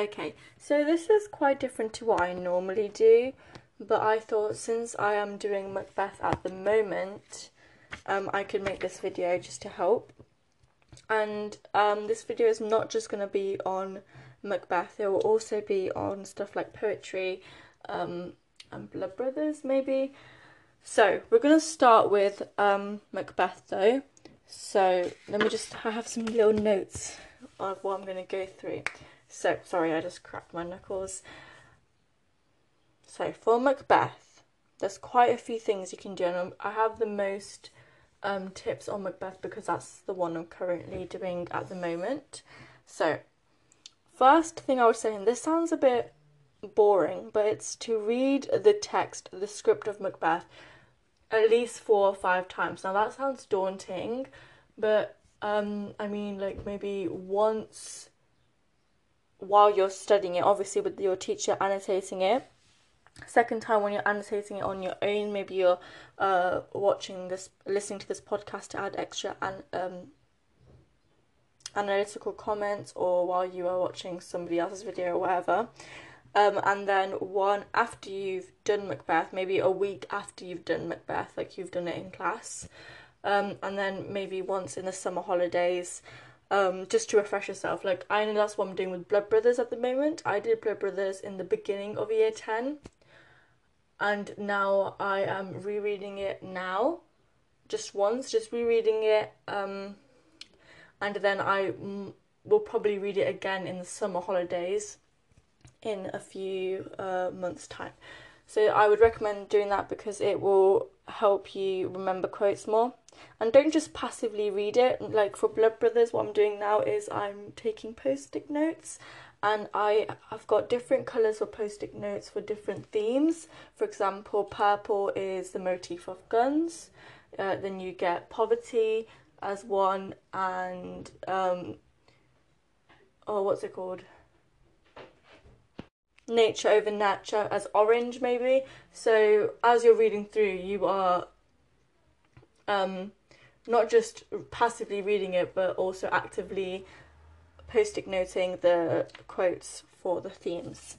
Okay, so this is quite different to what I normally do, but I thought since I am doing Macbeth at the moment, um, I could make this video just to help. And um, this video is not just going to be on Macbeth, it will also be on stuff like poetry um, and Blood Brothers, maybe. So, we're going to start with um, Macbeth though. So, let me just I have some little notes of what I'm going to go through. So, sorry, I just cracked my knuckles. So, for Macbeth, there's quite a few things you can do, and I have the most um, tips on Macbeth because that's the one I'm currently doing at the moment. So, first thing I would say, and this sounds a bit boring, but it's to read the text, the script of Macbeth, at least four or five times. Now, that sounds daunting, but um, I mean, like maybe once while you're studying it, obviously with your teacher annotating it. Second time when you're annotating it on your own, maybe you're uh, watching this, listening to this podcast to add extra and um, analytical comments, or while you are watching somebody else's video or whatever. Um, and then one after you've done Macbeth, maybe a week after you've done Macbeth, like you've done it in class. Um, and then maybe once in the summer holidays, um, just to refresh yourself. Like I know that's what I'm doing with Blood Brothers at the moment. I did Blood Brothers in the beginning of year ten, and now I am rereading it now, just once, just rereading it. Um, and then I mm, will probably read it again in the summer holidays, in a few uh, months' time. So I would recommend doing that because it will help you remember quotes more. And don't just passively read it. Like for Blood Brothers, what I'm doing now is I'm taking post-it notes and I have got different colours for post-it notes for different themes. For example, purple is the motif of guns. Uh, then you get poverty as one and um, oh, what's it called? nature over nature as orange maybe so as you're reading through you are um not just passively reading it but also actively post-it noting the quotes for the themes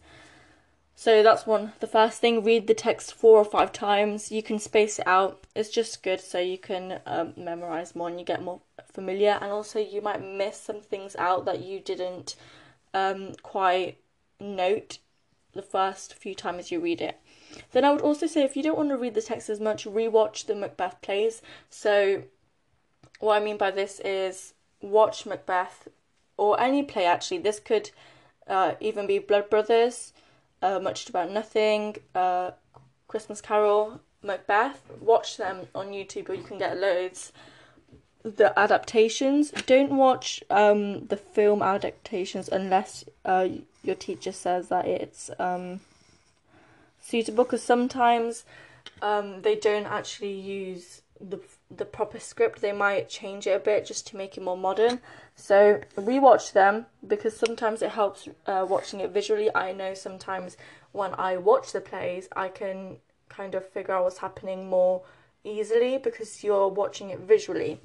so that's one the first thing read the text four or five times you can space it out it's just good so you can um, memorize more and you get more familiar and also you might miss some things out that you didn't um, quite note the first few times you read it. Then I would also say if you don't want to read the text as much, rewatch the Macbeth plays. So what I mean by this is watch Macbeth or any play actually. This could uh, even be Blood Brothers, uh, Much About Nothing, uh, Christmas Carol, Macbeth. Watch them on YouTube or you can get loads. The adaptations. Don't watch um, the film adaptations unless uh, your teacher says that it's um, suitable because sometimes um, they don't actually use the the proper script they might change it a bit just to make it more modern so rewatch them because sometimes it helps uh, watching it visually i know sometimes when i watch the plays i can kind of figure out what's happening more easily because you're watching it visually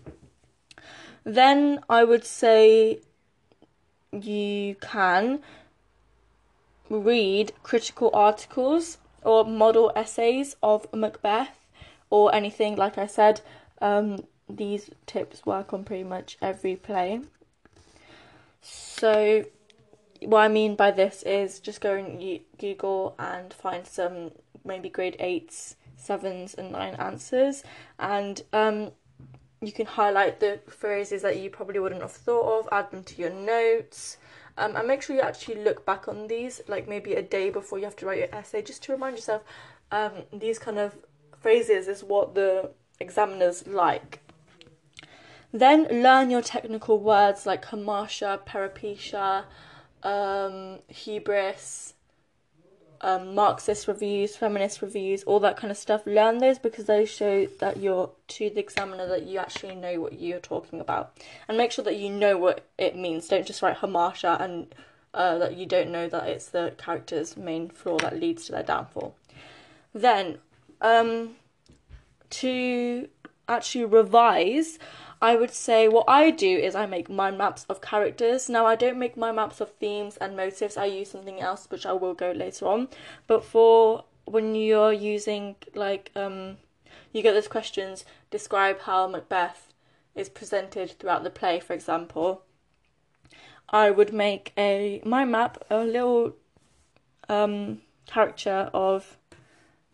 then i would say you can read critical articles or model essays of Macbeth or anything. Like I said, um, these tips work on pretty much every play. So, what I mean by this is just go and Google and find some maybe grade eights, sevens, and nine answers, and um, you can highlight the phrases that you probably wouldn't have thought of, add them to your notes. Um, and make sure you actually look back on these, like maybe a day before you have to write your essay, just to remind yourself um, these kind of phrases is what the examiners like. Then learn your technical words like hamartia, peripeteia, um, hubris, um, Marxist reviews, feminist reviews, all that kind of stuff. Learn those because they show that you're to the examiner that you actually know what you're talking about, and make sure that you know what it means. Don't just write Hamartia and uh, that you don't know that it's the character's main flaw that leads to their downfall. Then, um, to actually revise, I would say what I do is I make mind maps of characters. Now, I don't make mind maps of themes and motives, I use something else, which I will go later on. But for when you're using, like, um, you get those questions describe how Macbeth is presented throughout the play, for example. I would make a mind map, a little um, character of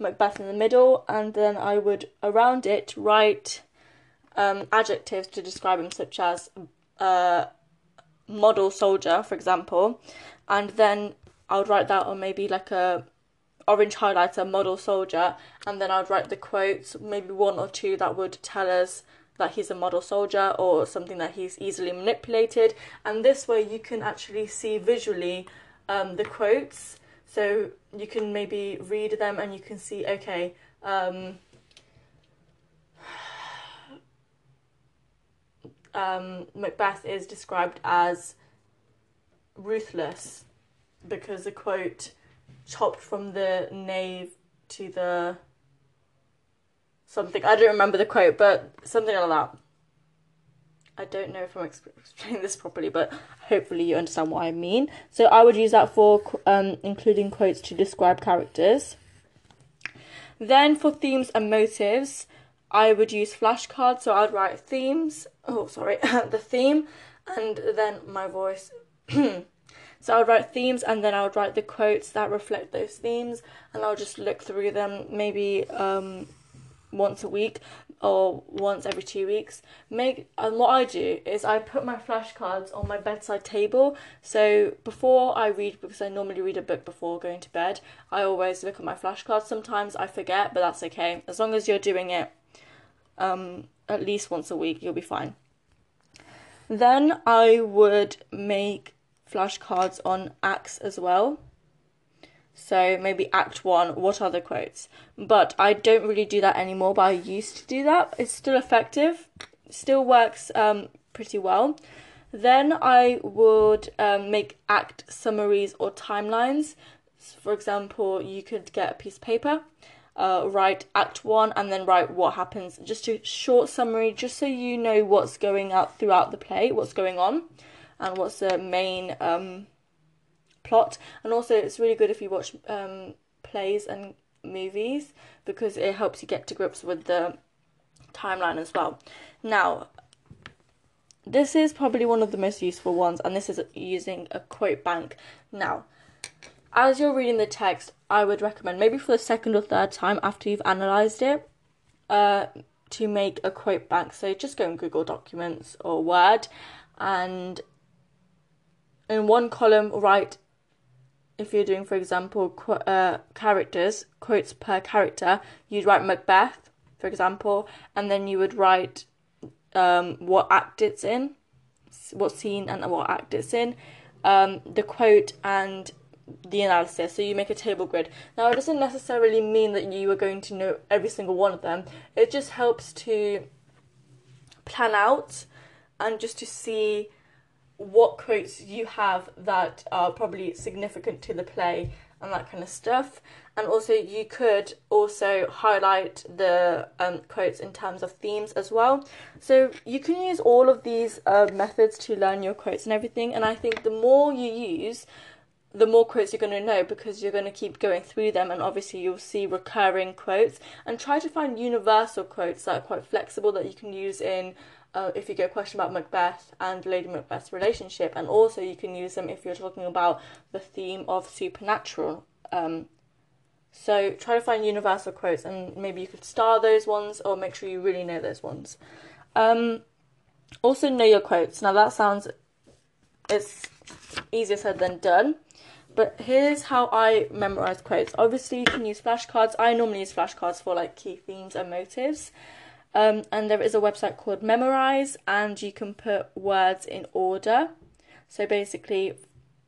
Macbeth in the middle, and then I would around it write um, adjectives to describe him, such as uh, model soldier, for example, and then I would write that on maybe like a orange highlighter model soldier, and then I'd write the quotes, maybe one or two that would tell us that he's a model soldier or something that he's easily manipulated, and this way you can actually see visually um, the quotes so you can maybe read them and you can see, okay, um, um, Macbeth is described as ruthless because the quote chopped from the knave to the something. I don't remember the quote, but something like that. I don't know if I'm explaining this properly, but hopefully you understand what I mean. So I would use that for um, including quotes to describe characters. Then for themes and motives, I would use flashcards. So I'd write themes. Oh, sorry, the theme, and then my voice. so I would write themes, and then I would write the quotes that reflect those themes, and I'll just look through them maybe um, once a week or once every two weeks. Make and what I do is I put my flashcards on my bedside table. So before I read, because I normally read a book before going to bed, I always look at my flashcards. Sometimes I forget, but that's okay. As long as you're doing it um, at least once a week, you'll be fine. Then I would make flashcards on acts as well. So maybe act one, what are the quotes? But I don't really do that anymore, but I used to do that. It's still effective, still works um, pretty well. Then I would um, make act summaries or timelines. For example, you could get a piece of paper, uh, write act one, and then write what happens. Just a short summary, just so you know what's going out throughout the play, what's going on, and what's the main um, plot. And also, it's really good if you watch um, plays and movies because it helps you get to grips with the timeline as well. Now, this is probably one of the most useful ones, and this is using a quote bank. Now, as you're reading the text, I would recommend maybe for the second or third time after you've analysed it, uh, to make a quote bank. So just go in Google Documents or Word, and in one column write if you're doing, for example, qu- uh, characters, quotes per character, you'd write Macbeth, for example, and then you would write um, what act it's in, what scene and what act it's in, um, the quote and the analysis. So you make a table grid. Now, it doesn't necessarily mean that you are going to know every single one of them. It just helps to plan out and just to see what quotes you have that are probably significant to the play and that kind of stuff. And also, you could also highlight the um, quotes in terms of themes as well. So, you can use all of these uh, methods to learn your quotes and everything. And I think the more you use, the more quotes you're going to know because you're going to keep going through them and obviously you'll see recurring quotes and try to find universal quotes that are quite flexible that you can use in uh, if you get a question about Macbeth and Lady Macbeth's relationship, and also you can use them if you're talking about the theme of supernatural. Um, so try to find universal quotes, and maybe you could star those ones, or make sure you really know those ones. Um, also know your quotes. Now that sounds it's easier said than done. But here's how I memorize quotes. Obviously, you can use flashcards. I normally use flashcards for like key themes and motives. Um, and there is a website called Memorize, and you can put words in order. So basically,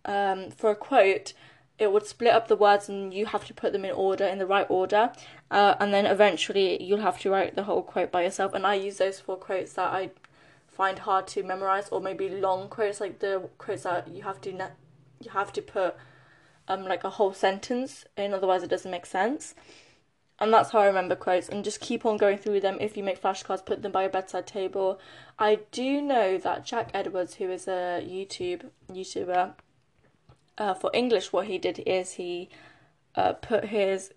um, for a quote, it would split up the words and you have to put them in order, in the right order. Uh, and then eventually you'll have to write the whole quote by yourself. And I use those for quotes that I find hard to memorize, or maybe long quotes, like the quotes that you have to ne- you have to put um like a whole sentence in, otherwise it doesn't make sense. and that's how I remember quotes. And just keep on going through them. If you make flashcards, put them by your bedside table. I do know that Jack Edwards, who is a YouTube YouTuber uh, for English, what he did is he uh, put his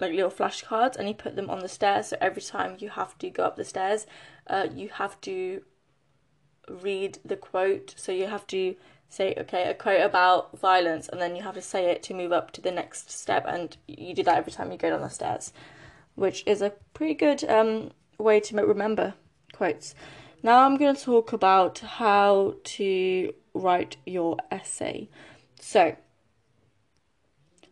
like little flashcards and he put them on the stairs. So every time you have to go up the stairs, uh, you have to read the quote. So you have to say, okay, a quote about violence, and then you have to say it to move up to the next step, and you do that every time you go down the stairs, which is a pretty good um, way to remember quotes. Now I'm going to talk about how to write your essay. So,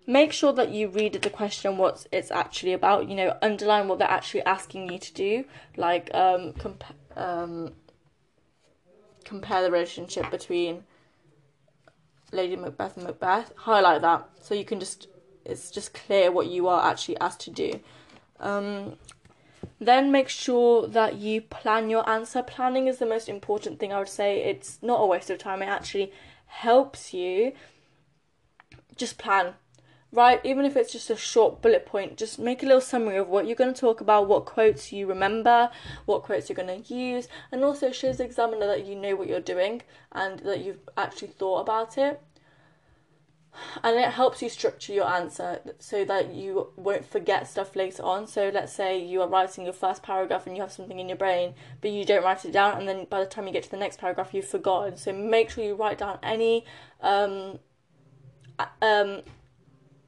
make sure that you read the question what it's actually about you know underline what they're actually asking you to do like um, comp- um, compare the relationship between Lady Macbeth and Macbeth. Highlight that so you can just it's just clear what you are actually asked to do. Um, then make sure that you plan your answer. Planning is the most important thing. I would say it's not a waste of time. It actually helps you. Just plan right? Even if it's just a short bullet point, just make a little summary of what you're going to talk about, what quotes you remember, what quotes you're going to use, and also shows the examiner that you know what you're doing and that you've actually thought about it. And it helps you structure your answer so that you won't forget stuff later on. So, let's say you are writing your first paragraph and you have something in your brain, but you don't write it down, and then by the time you get to the next paragraph, you've forgotten. So, make sure you write down any um, um,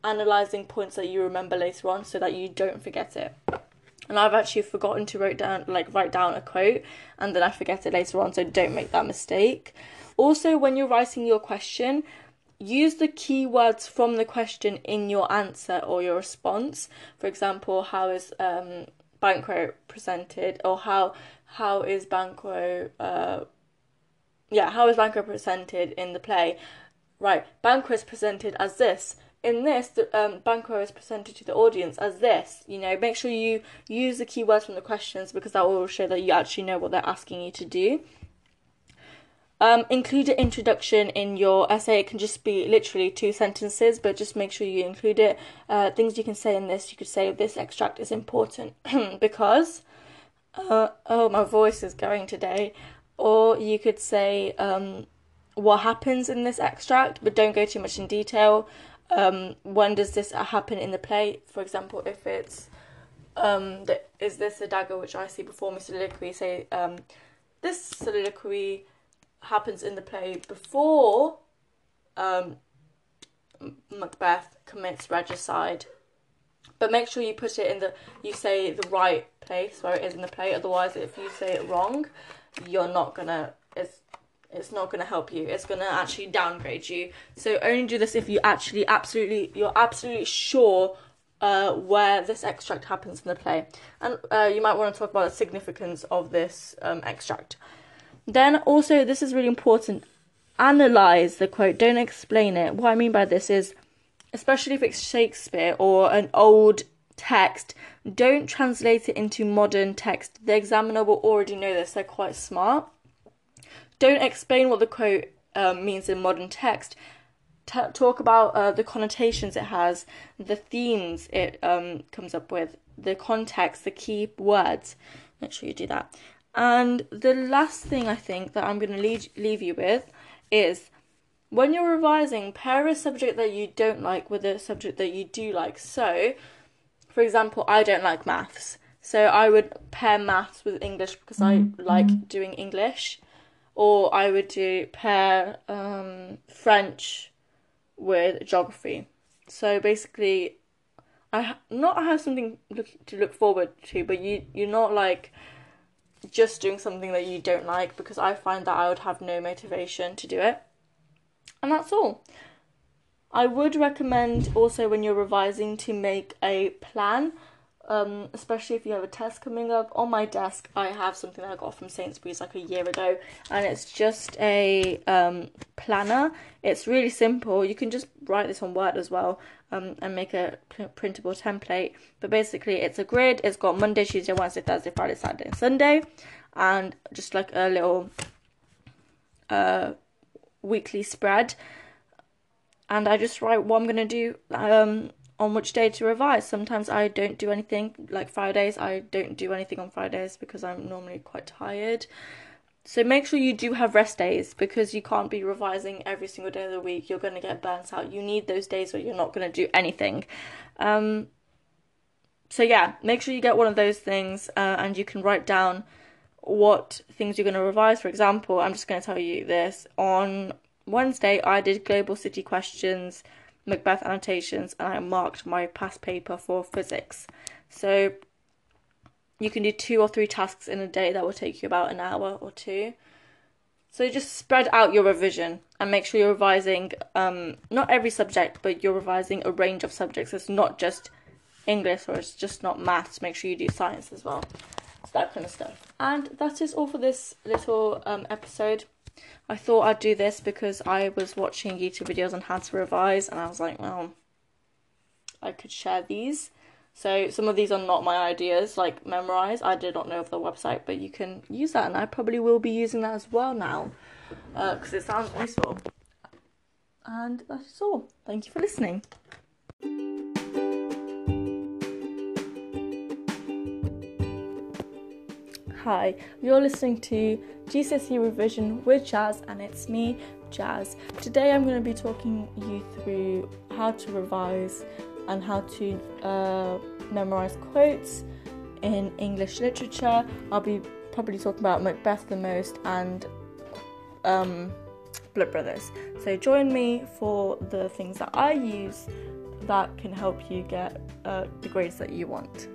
analysing points that you remember later on so that you don't forget it. And I've actually forgotten to write down like write down a quote and then I forget it later on, so don't make that mistake. Also, when you're writing your question, use the keywords from the question in your answer or your response. For example, how is um, Banquo presented, or how how is Banquo uh, yeah, how is Banquo presented in the play? Right, Banquo is presented as this in this, the, um, Banquo is presented to the audience as this. You know, make sure you use the keywords from the questions because that will show that you actually know what they're asking you to do. Um, include an introduction in your essay. It can just be literally two sentences, but just make sure you include it. Uh, things you can say in this, you could say this extract is important because, uh, oh, my voice is going today. Or you could say um, what happens in this extract, but don't go too much in detail um, when does this happen in the play? For example, if it's um, is this a dagger which I see before me soliloquy? Say um, this soliloquy happens in the play before um, Macbeth commits regicide. But make sure you put it in the you say the right place where it is in the play. Otherwise, if you say it wrong, you're not gonna. It's it's not going to help you. It's going to actually downgrade you. So only do this if you actually absolutely you're absolutely sure uh, where this extract happens in the play. And uh, you might want to talk about the significance of this um, extract. Then also this is really important. Analyze the quote. Don't explain it. What i mean by this is especially if it's shakespeare or an old text don't translate it into modern text. The examiner will already know this. They're quite smart don't explain what the quote um, means in modern text. T- talk about uh, the connotations it has, the themes it um, comes up with, the context, the key words. Make sure you do that. And the last thing I think that I'm going to leave, leave you with is when you're revising, pair a subject that you don't like with a subject that you do like. So, for example, I don't like maths. So I would pair maths with English because I mm-hmm. like doing English or I would do pair um, French with geography. So basically, I ha- not have something look, to look forward to, but you you're not like just doing something that you don't like because I find that I would have no motivation to do it. And that's all. I would recommend also when you're revising to make a plan um, especially if you have a test coming up. On my desk, I have something that I got from Sainsbury's like a year ago, and it's just a um, planner. It's really simple. You can just write this on Word as well um, and make a printable template. But basically, it's a grid. It's got Monday, Tuesday, Wednesday, Thursday, Friday, Saturday, and Sunday, and just like a little uh, weekly spread. And I just write what I'm gonna do um, on which day to revise. Sometimes I don't do anything, like Fridays, I don't do anything on Fridays because I'm normally quite tired. So make sure you do have rest days because you can't be revising every single day of the week. You're going to get burnt out. You need those days where you're not going to do anything. Um, so yeah, make sure you get one of those things uh, and you can write down what things you're going to revise. For example, I'm just going to tell you this. On Wednesday, I did global city questions, Macbeth annotations, and I marked my past paper for physics. So you can do two or three tasks in a day that will take you about an hour or two. So just spread out your revision and make sure you're revising um, not every subject, but you're revising a range of subjects. It's not just English or it's just not maths. Make sure you do science as well. So that kind of stuff. And that is all for this little um, episode. I thought I'd do this because I was watching YouTube videos on how to revise and I was like, well, I could share these. So some of these are not my ideas, like memorize. I did not know of the website, but you can use that, and I probably will be using that as well now because uh, it sounds useful. And that's all. Thank you for listening. Hi, you're listening to GCSE Revision with Jazz, and it's me, Jazz. Today I'm going to be talking you through how to revise and how to uh, memorize quotes in English literature. I'll be probably talking about Macbeth the most and um, Blood Brothers. So join me for the things that I use that can help you get uh, the grades that you want.